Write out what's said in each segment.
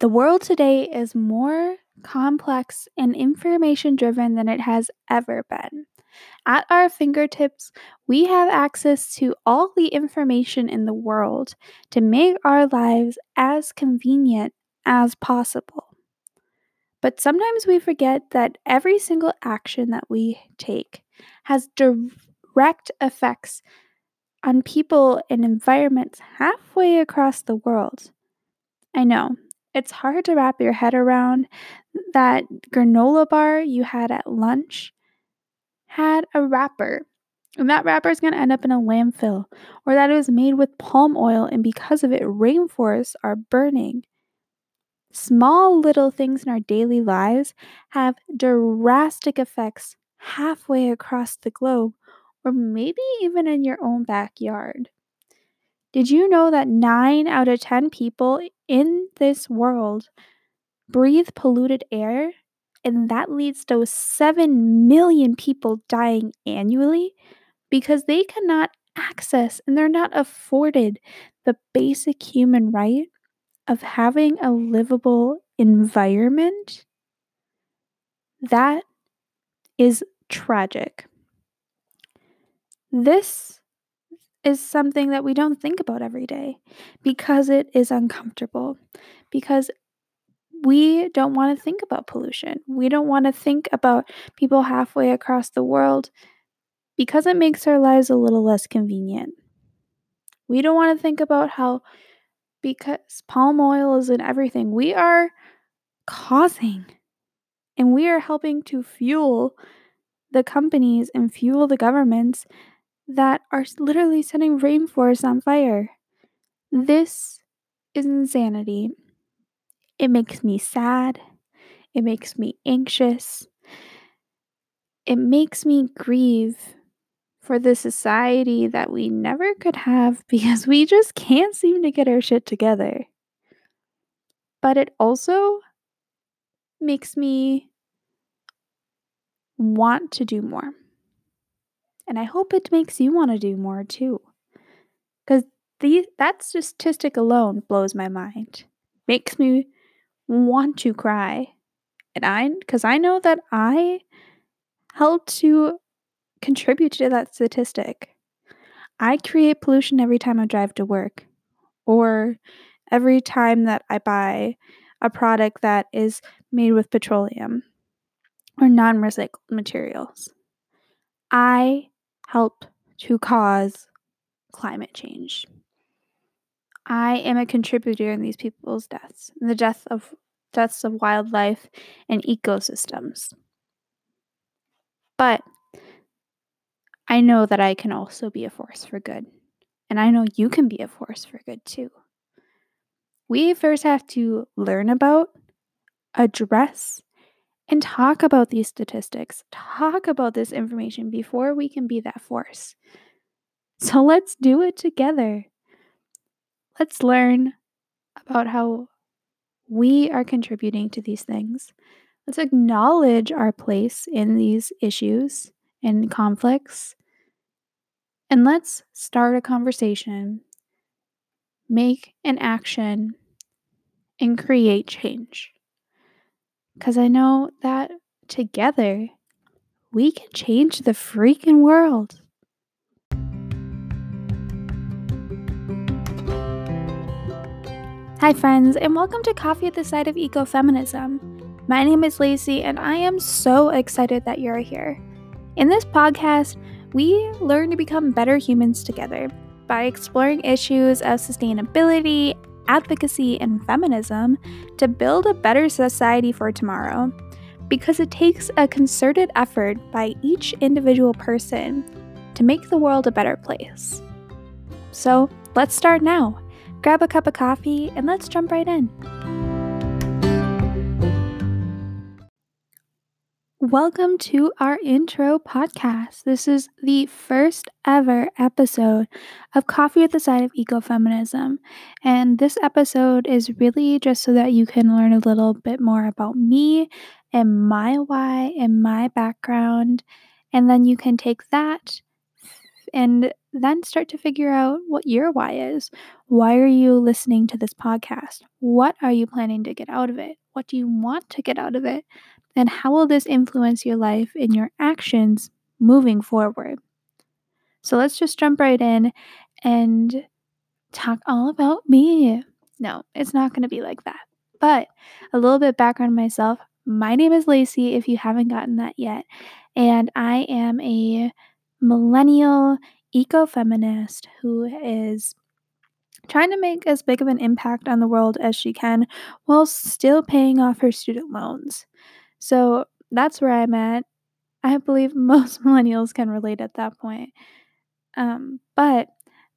The world today is more complex and information driven than it has ever been. At our fingertips, we have access to all the information in the world to make our lives as convenient as possible. But sometimes we forget that every single action that we take has direct effects on people and environments halfway across the world. I know it's hard to wrap your head around that granola bar you had at lunch had a wrapper. And that wrapper is going to end up in a landfill, or that it was made with palm oil, and because of it, rainforests are burning. Small little things in our daily lives have drastic effects halfway across the globe, or maybe even in your own backyard. Did you know that 9 out of 10 people in this world breathe polluted air? And that leads to 7 million people dying annually because they cannot access and they're not afforded the basic human right of having a livable environment. That is tragic. This is something that we don't think about every day because it is uncomfortable, because we don't want to think about pollution. We don't want to think about people halfway across the world because it makes our lives a little less convenient. We don't want to think about how, because palm oil is in everything, we are causing and we are helping to fuel the companies and fuel the governments that are literally setting rainforests on fire. This is insanity. It makes me sad. It makes me anxious. It makes me grieve for the society that we never could have because we just can't seem to get our shit together. But it also makes me want to do more. And I hope it makes you want to do more too. Because that statistic alone blows my mind. Makes me want to cry. And I, because I know that I helped to contribute to that statistic. I create pollution every time I drive to work or every time that I buy a product that is made with petroleum or non recycled materials. I help to cause climate change. I am a contributor in these people's deaths, in the death of deaths of wildlife and ecosystems. But I know that I can also be a force for good. And I know you can be a force for good too. We first have to learn about, address, and talk about these statistics, talk about this information before we can be that force. So let's do it together. Let's learn about how we are contributing to these things. Let's acknowledge our place in these issues and conflicts. And let's start a conversation, make an action, and create change. Because I know that together we can change the freaking world. Hi, friends, and welcome to Coffee with a Side of Ecofeminism. My name is Lacey, and I am so excited that you're here. In this podcast, we learn to become better humans together by exploring issues of sustainability advocacy, and feminism to build a better society for tomorrow. Because it takes a concerted effort by each individual person to make the world a better place. So let's start now. Grab a cup of coffee and let's jump right in. Welcome to our intro podcast. This is the first ever episode of Coffee with a Side of Ecofeminism. And this episode is really just so that you can learn a little bit more about me and my why and my background. And then you can take that and then start to figure out what your why is. Why are you listening to this podcast? What are you planning to get out of it? What do you want to get out of it? And how will this influence your life and your actions moving forward? So let's just jump right in and talk all about me. No, it's not going to be like that. But a little bit background myself. My name is Lacey, if you haven't gotten that yet, and I am a millennial ecofeminist who is trying to make as big of an impact on the world as she can while still paying off her student loans. So that's where I'm at. I believe most millennials can relate at that point. Um, but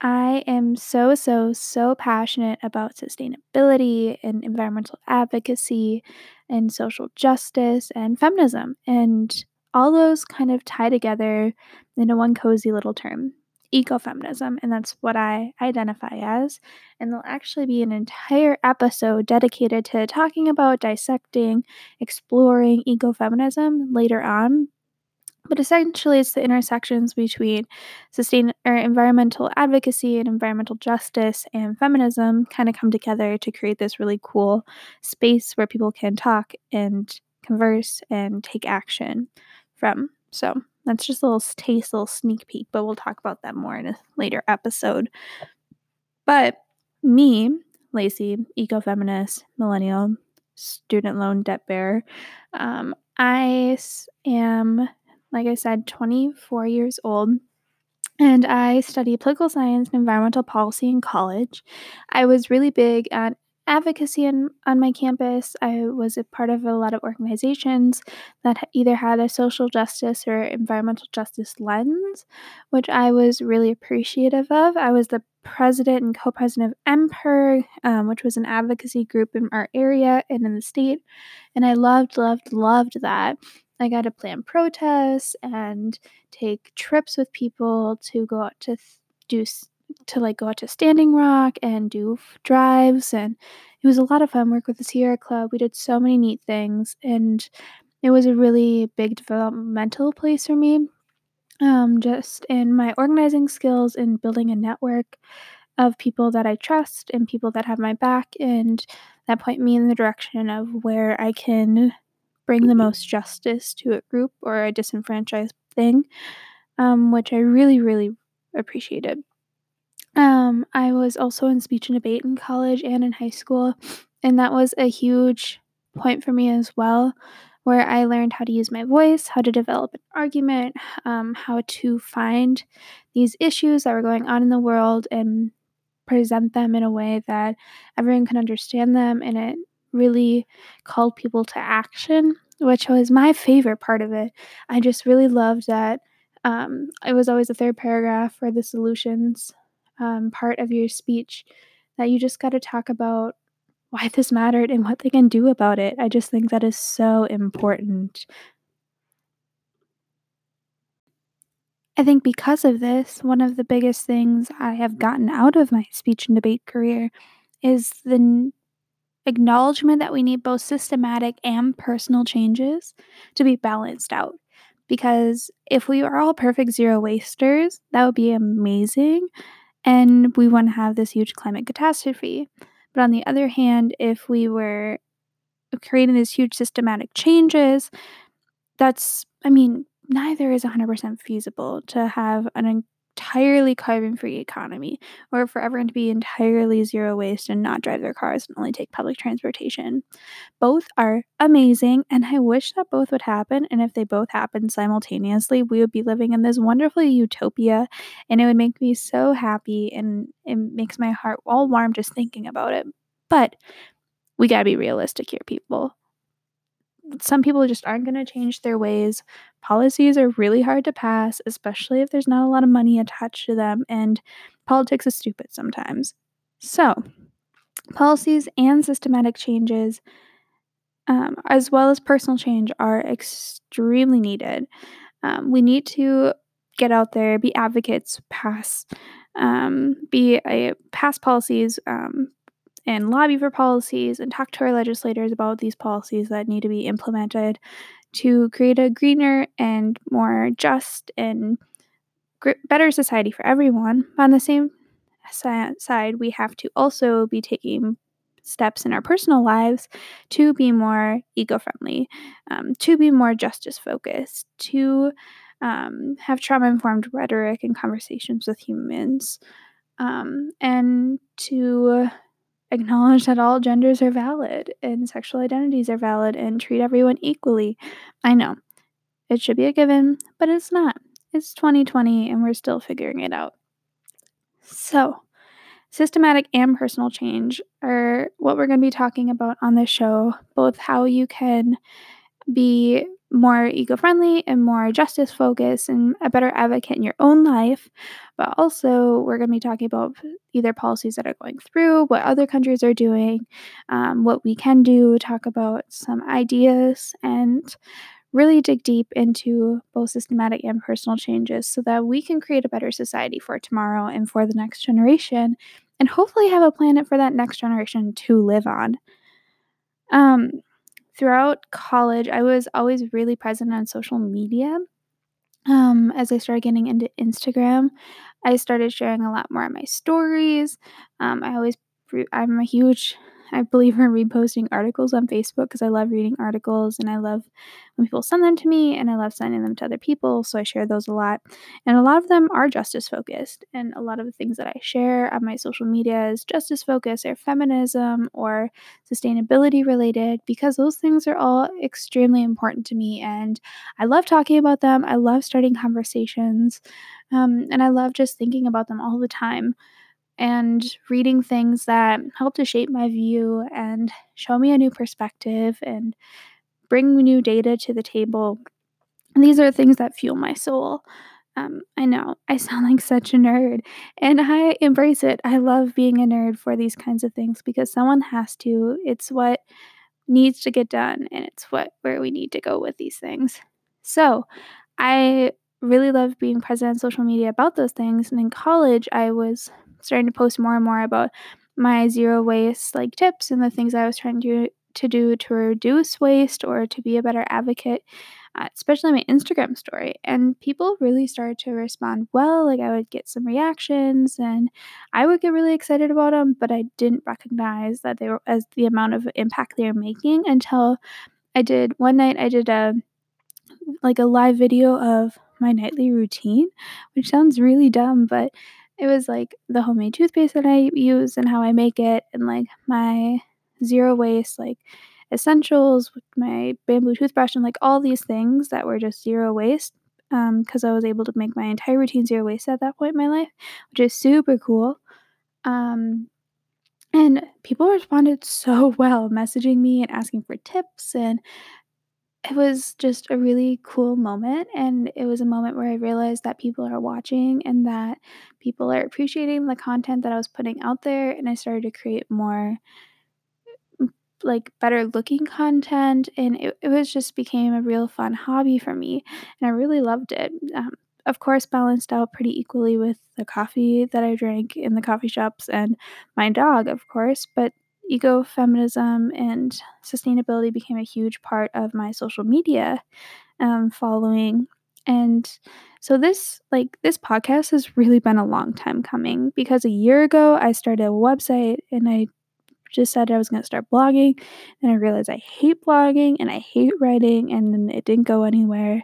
I am so, so, so passionate about sustainability and environmental advocacy and social justice and feminism. And all those kind of tie together into one cozy little term ecofeminism. And that's what I identify as. And there'll actually be an entire episode dedicated to talking about dissecting, exploring ecofeminism later on but essentially, it's the intersections between sustain or environmental advocacy and environmental justice and feminism kind of come together to create this really cool space where people can talk and converse and take action from. So that's just a little taste, a little sneak peek, but we'll talk about that more in a later episode. But me, Lacey, ecofeminist, millennial, student loan debt bearer, um, I am like I said, 24 years old. And I study political science and environmental policy in college. I was really big on advocacy on, on my campus. I was a part of a lot of organizations that either had a social justice or environmental justice lens, which I was really appreciative of. I was the president and co president of MPIR, um, which was an advocacy group in our area and in the state. And I loved, loved, loved that. I got to plan protests and take trips with people to go out to th- do to like go out to Standing Rock and do drives and it was a lot of fun work with the Sierra Club. We did so many neat things and it was a really big developmental place for me. Um, just in my organizing skills and building a network of people that I trust and people that have my back and that point me in the direction of where I can bring the most justice to a group or a disenfranchised thing, um, which I really, really appreciated. Um, I was also in speech and debate in college and in high school, and that was a huge point for me as well, where I learned how to use my voice, how to develop an argument, um, how to find these issues that were going on in the world and present them in a way that everyone can understand them and it really called people to action, which was my favorite part of it. I just really loved that um, it was always the third paragraph or the solutions um, part of your speech that you just got to talk about why this mattered and what they can do about it. I just think that is so important. I think because of this, one of the biggest things I have gotten out of my speech and debate career is the acknowledgement that we need both systematic and personal changes to be balanced out. Because if we are all perfect zero wasters, that would be amazing. And we wouldn't have this huge climate catastrophe. But on the other hand, if we were creating these huge systematic changes, that's, I mean, neither is 100% feasible to have an entirely carbon free economy or for everyone to be entirely zero waste and not drive their cars and only take public transportation. Both are amazing, and I wish that both would happen. And if they both happened simultaneously, we would be living in this wonderful utopia, and it would make me so happy and it makes my heart all warm just thinking about it. But we gotta be realistic here, people some people just aren't going to change their ways. Policies are really hard to pass, especially if there's not a lot of money attached to them, and politics is stupid sometimes. So, policies and systematic changes, um, as well as personal change, are extremely needed. Um, we need to get out there, be advocates, pass, um, be a pass policies, um, and lobby for policies and talk to our legislators about these policies that need to be implemented to create a greener and more just and better society for everyone. On the same side, we have to also be taking steps in our personal lives to be more eco friendly, um, to be more justice focused, to um, have trauma informed rhetoric and conversations with humans, um, and to acknowledge that all genders are valid and sexual identities are valid and treat everyone equally. I know it should be a given, but it's not. It's 2020 and we're still figuring it out. So, systematic and personal change are what we're going to be talking about on this show, both how you can be more eco friendly and more justice focused and a better advocate in your own life. But also, we're going to be talking about either policies that are going through, what other countries are doing, um, what we can do, talk about some ideas, and really dig deep into both systematic and personal changes so that we can create a better society for tomorrow and for the next generation, and hopefully have a planet for that next generation to live on. Um, throughout college, I was always really present on social media. Um, as I started getting into Instagram, I started sharing a lot more of my stories. Um, I always, I'm a huge I believe in reposting articles on Facebook because I love reading articles and I love when people send them to me and I love sending them to other people. So I share those a lot. And a lot of them are justice focused. And a lot of the things that I share on my social media is justice focused or feminism or sustainability related because those things are all extremely important to me. And I love talking about them. I love starting conversations. Um, and I love just thinking about them all the time and reading things that help to shape my view and show me a new perspective and bring new data to the table. These are things that fuel my soul. Um, I know I sound like such a nerd, and I embrace it. I love being a nerd for these kinds of things because someone has to. It's what needs to get done, and it's what where we need to go with these things. So, I really love being present on social media about those things. And in college, I was starting to post more and more about my zero waste like tips and the things I was trying to to do to reduce waste or to be a better advocate, uh, especially my Instagram story. And people really started to respond well. Like I would get some reactions and I would get really excited about them, but I didn't recognize that they were as the amount of impact they were making until I did one night I did a like a live video of my nightly routine, which sounds really dumb, but it was like the homemade toothpaste that I use and how I make it, and like my zero waste, like essentials with my bamboo toothbrush, and like all these things that were just zero waste. Because um, I was able to make my entire routine zero waste at that point in my life, which is super cool. Um, and people responded so well, messaging me and asking for tips and it was just a really cool moment, and it was a moment where I realized that people are watching and that people are appreciating the content that I was putting out there, and I started to create more like better looking content and it, it was just became a real fun hobby for me and i really loved it. Um, of course balanced out pretty equally with the coffee that i drank in the coffee shops and my dog of course but ecofeminism and sustainability became a huge part of my social media um, following. And so this like this podcast has really been a long time coming because a year ago I started a website and I just said I was going to start blogging and I realized I hate blogging and I hate writing and it didn't go anywhere.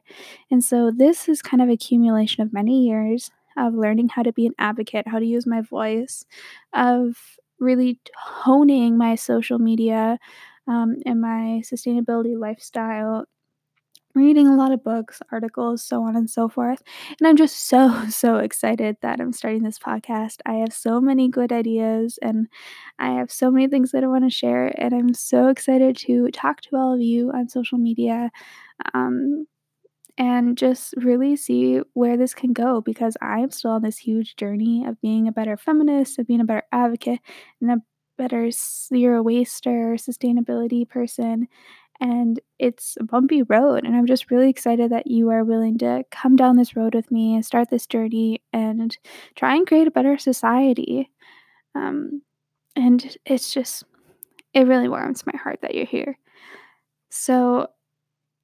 And so this is kind of accumulation of many years of learning how to be an advocate, how to use my voice, of really honing my social media um, and my sustainability lifestyle reading a lot of books, articles, so on and so forth. And I'm just so, so excited that I'm starting this podcast. I have so many good ideas and I have so many things that I want to share. And I'm so excited to talk to all of you on social media. Um, and just really see where this can go because I'm still on this huge journey of being a better feminist, of being a better advocate, and a better zero waster, sustainability person. And it's a bumpy road. And I'm just really excited that you are willing to come down this road with me and start this journey and try and create a better society. Um, and it's just, it really warms my heart that you're here. So,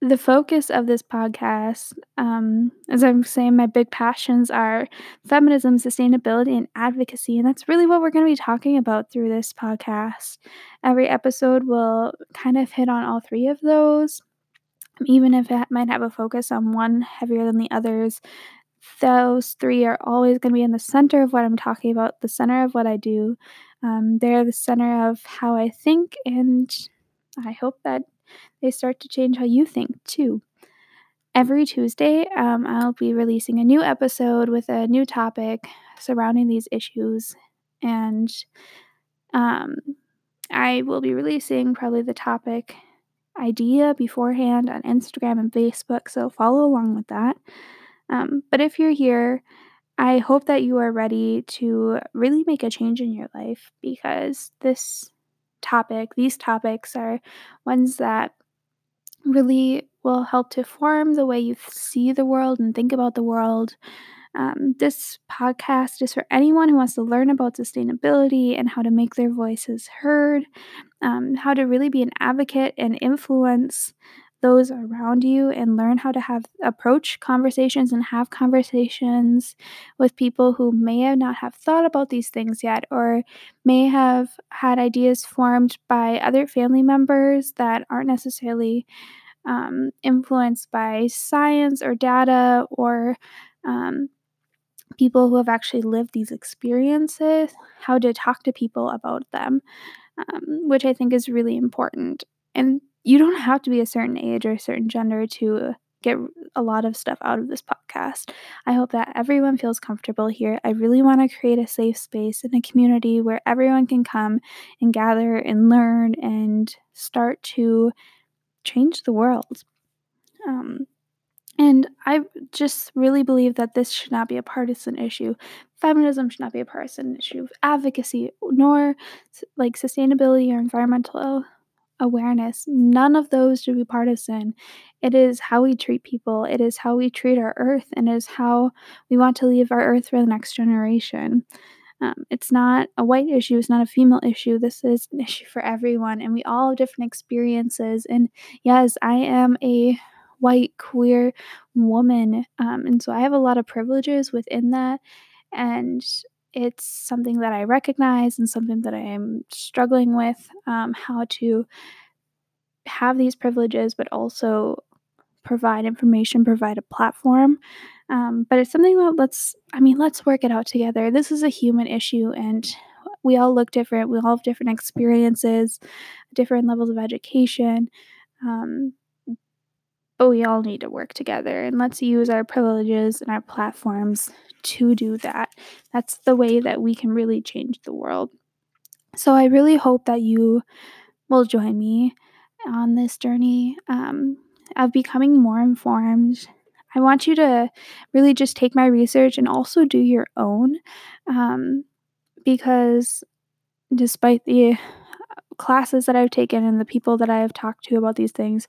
the focus of this podcast, um, as I'm saying, my big passions are feminism, sustainability, and advocacy. And that's really what we're going to be talking about through this podcast. Every episode will kind of hit on all three of those, even if it might have a focus on one heavier than the others. Those three are always going to be in the center of what I'm talking about, the center of what I do. Um, they're the center of how I think, and I hope that they start to change how you think too. Every Tuesday, um, I'll be releasing a new episode with a new topic surrounding these issues, and um, I will be releasing probably the topic idea beforehand on Instagram and Facebook, so follow along with that. Um, but if you're here, I hope that you are ready to really make a change in your life because this topic, these topics are ones that really will help to form the way you see the world and think about the world. Um, this podcast is for anyone who wants to learn about sustainability and how to make their voices heard, um, how to really be an advocate and influence those around you and learn how to have approach conversations and have conversations with people who may have not have thought about these things yet or may have had ideas formed by other family members that aren't necessarily um, influenced by science or data or um, people who have actually lived these experiences, how to talk to people about them, um, which I think is really important. And you don't have to be a certain age or a certain gender to get a lot of stuff out of this podcast. I hope that everyone feels comfortable here. I really want to create a safe space and a community where everyone can come and gather and learn and start to change the world. Um, and I just really believe that this should not be a partisan issue. Feminism should not be a partisan issue. Advocacy, nor like sustainability or environmental awareness, none of those should be partisan. It is how we treat people, it is how we treat our earth, and it is how we want to leave our earth for the next generation. Um, it's not a white issue, it's not a female issue. This is an issue for everyone, and we all have different experiences. And yes, I am a white queer woman, um, and so I have a lot of privileges within that. And it's something that I recognize and something that I am struggling with um, how to have these privileges, but also provide information, provide a platform. Um, but it's something that let's, I mean, let's work it out together. This is a human issue and we all look different. We all have different experiences, different levels of education. Um, but we all need to work together and let's use our privileges and our platforms to do that. That's the way that we can really change the world. So I really hope that you will join me on this journey um, of becoming more informed. I want you to really just take my research and also do your own um, because despite the classes that I've taken and the people that I have talked to about these things,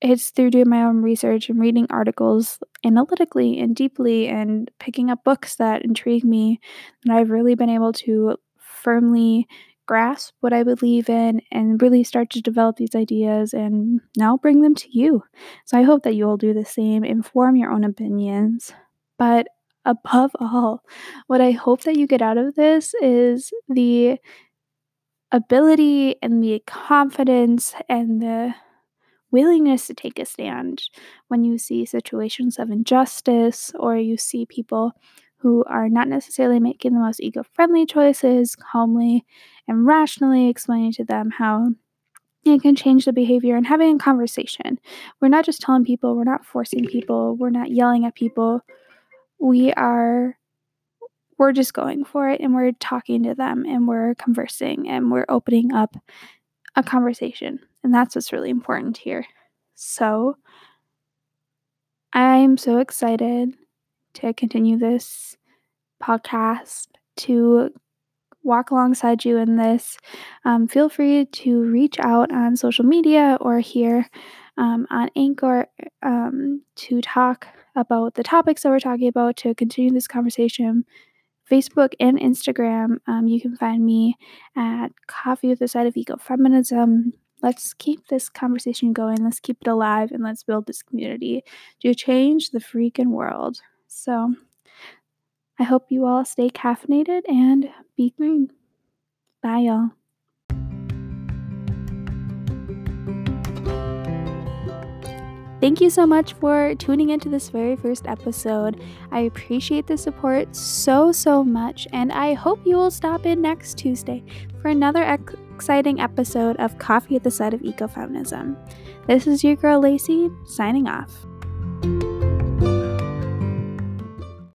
it's through doing my own research and reading articles analytically and deeply and picking up books that intrigue me that I've really been able to firmly grasp what I believe in and really start to develop these ideas and now bring them to you. So I hope that you'll do the same, inform your own opinions. But above all, what I hope that you get out of this is the ability and the confidence and the willingness to take a stand when you see situations of injustice or you see people who are not necessarily making the most eco friendly choices, calmly and rationally explaining to them how it can change the behavior and having a conversation. We're not just telling people, we're not forcing people, we're not yelling at people. We are we're just going for it and we're talking to them and we're conversing and we're opening up a conversation. And that's what's really important here. So I'm so excited to continue this podcast, to walk alongside you in this. Um, feel free to reach out on social media or here um, on Anchor um, to talk about the topics that we're talking about, to continue this conversation. Facebook and Instagram, um, you can find me at Coffee with a Side of Ecofeminism. let's keep this conversation going. Let's keep it alive and let's build this community to change the freaking world. So, I hope you all stay caffeinated and be green. Bye, y'all. Thank you so much for tuning into this very first episode. I appreciate the support so, so much, and I hope you will stop in next Tuesday for another ex- exciting episode of Coffee with a Side of Ecofeminism. This is your girl Lacey, signing off.